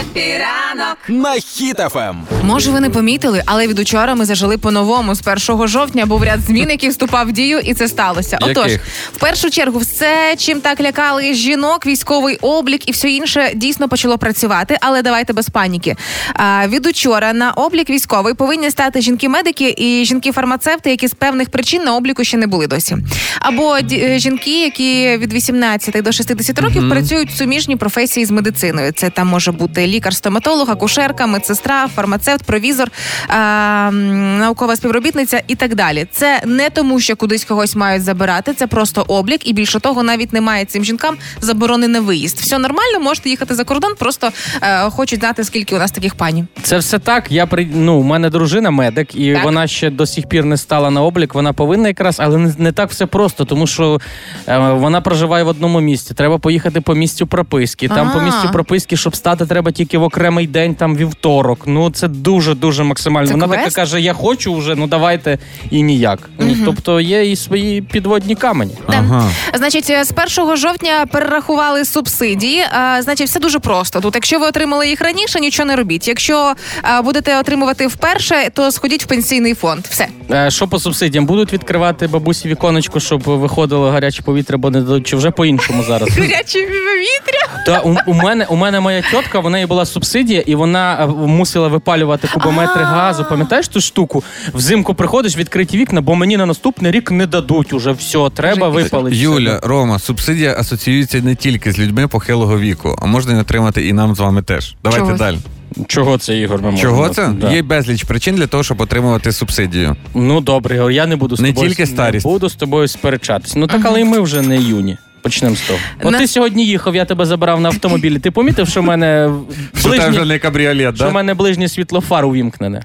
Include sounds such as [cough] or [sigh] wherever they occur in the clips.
Епіранок на хітафем. Може, ви не помітили, але від учора ми зажили по-новому. З 1 жовтня був ряд змін, який вступав в дію, і це сталося. Отож, в першу чергу, все, чим так лякали жінок, військовий облік і все інше дійсно почало працювати. Але давайте без паніки. А, від учора на облік військовий повинні стати жінки-медики і жінки-фармацевти, які з певних причин на обліку ще не були досі. Або ді- е, жінки, які від 18 до 60 років працюють в суміжній професії з медициною. Це там може бути лікар-стоматолог, акушерка, медсестра, фармацевт, провізор, а, наукова співробітниця і так далі. Це не тому, що кудись когось мають забирати, це просто облік, і більше того, навіть немає цим жінкам заборони на виїзд. Все нормально, можете їхати за кордон, просто е, хочуть знати, скільки у нас таких пані. Це все так. Я при ну, у мене дружина медик, і Так. вона ще до сих пір не стала на облік. Вона повинна якраз, але не, не так все просто, тому що е, вона проживає в одному місці. Треба поїхати по місцю прописки. Там по А. місцю прописки, щоб стати, треба тільки в окремий день, там вівторок. Ну це дуже дуже максимально. Це вона така каже: Я хочу вже, ну давайте і ніяк. Тобто є і свої підводні камені. Да. Значить, е, з 1 жовтня перерахували субсидії. А, Значить, все дуже просто. Тут, якщо ви отримали їх раніше, нічого не робіть. Якщо а, будете отримувати вперше, то сходіть в пенсійний фонд. Все. Е, Що по субсидіям? Будуть відкривати бабусі віконечко, щоб виходило гаряче повітря, бо не дадуть, чи вже по-іншому зараз? Гаряче повітря. Та у, у мене у мене моя тітка, в неї була субсидія, і вона е, мусила випалювати кубометри газу. Пам'ятаєш ту штуку? Взимку приходиш, відкриті вікна, бо мені на наступний рік не дадуть уже все, треба випалити. Юля, Рома, субсидія асоціюється не тільки з людьми похилого віку, а можна і отримати і нам з вами теж. Давайте Чогось. далі. Чого це Ігор? Ми Чого можемо? це? Да. Є безліч причин для того, щоб отримувати субсидію. Ну добре, я не буду з Не тобою тільки старість. Не буду з тобою сперечатись. Ну так, але і ми вже не юні. Почнемо з того. От На- ти сьогодні їхав, я тебе забрав на автомобілі. Ти помітив, що в мене ближні... вже не кабріолет, що в да? мене ближнє світло фар увімкнене?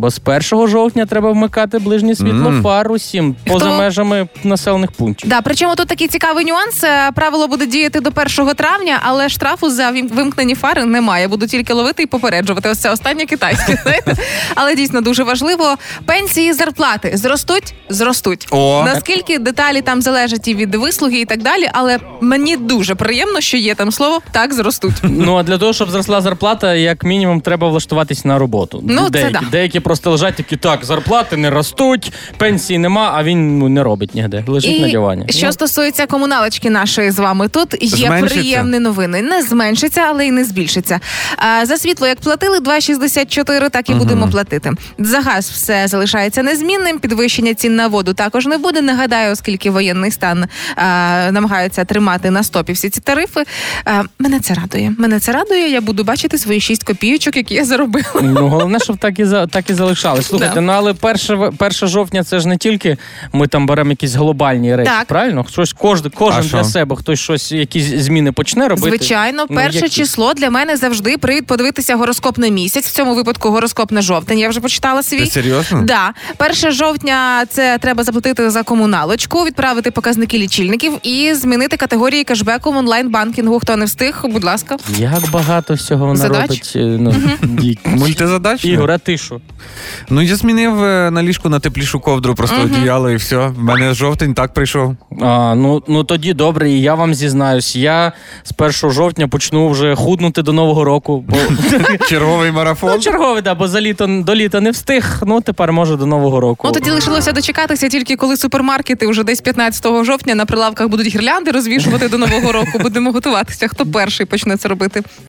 Бо з 1 жовтня треба вмикати ближнє світло фар усім поза Хто? межами населених пунктів. Да, причому тут такий цікавий нюанс. Е, Правило буде діяти до 1 травня, але штрафу за вимкнені фари немає. Буду тільки ловити і попереджувати. Ось це останнє китайське. [laughs] знаєте. Але дійсно дуже важливо. Пенсії, зарплати зростуть, зростуть. О. Наскільки деталі там залежать і від вислуги і так далі. Але мені дуже приємно, що є там слово так зростуть. Ну а для того, щоб зросла зарплата, як мінімум, треба влаштуватись на роботу. Ну, це деякі, да. деякі просто лежать такі, так, зарплати не ростуть, пенсії нема, а він ну, не робить ніде. Лежить на дивані. що Ну, стосується комуналочки нашої з вами, тут є Зменшиться? приємні новини. Не зменшиться, але й не збільшиться. А, за світло, як платили 2,64, так і будемо платити. За газ все залишається незмінним. Підвищення цін на воду також не буде. Нагадаю, оскільки воєнний стан а, намагаються тримати на стопі всі ці тарифи. А, мене це радує. Мене це радує. Я буду бачити свої 6 копійочок, які я заробила. Ну, головне, щоб так і за так і залишалось. Слухайте, Да. ну але 1, 1 жовтня це ж не тільки ми там беремо якісь глобальні речі, Так. правильно? Щось кожен, кожен для себе, хтось щось, якісь зміни почне робити. Звичайно, Ну, перше які? число для мене завжди привід подивитися гороскоп на місяць. В цьому випадку гороскоп на жовтень. Я вже почитала свій. Ти серйозно? Да, 1 жовтня це треба заплатити за комуналочку, відправити показники лічильників і змінити категорії кешбеку в онлайн-банкінгу. Хто не встиг, будь ласка. Як багато всього вона Задач? робить. е, Ну, ді- Мультизадачно? Ігор, а ти що? Ну я змінив е, на ліжку на теплішу ковдру, просто одіяло і все. В мене жовтень так прийшов. А, ну, ну тоді добре, і я вам зізнаюсь. Я з 1 жовтня почну вже худнути до Нового року. Бо [laughs] Черговий марафон. ну, черговий, да, бо за літо до літа не встиг. Ну тепер може до Нового року. Ну тоді лишилося дочекатися тільки коли супермаркети вже десь 15 жовтня на прилавках будуть гірлянди розвішувати до нового року. Будемо готуватися. Хто перший почне це робити?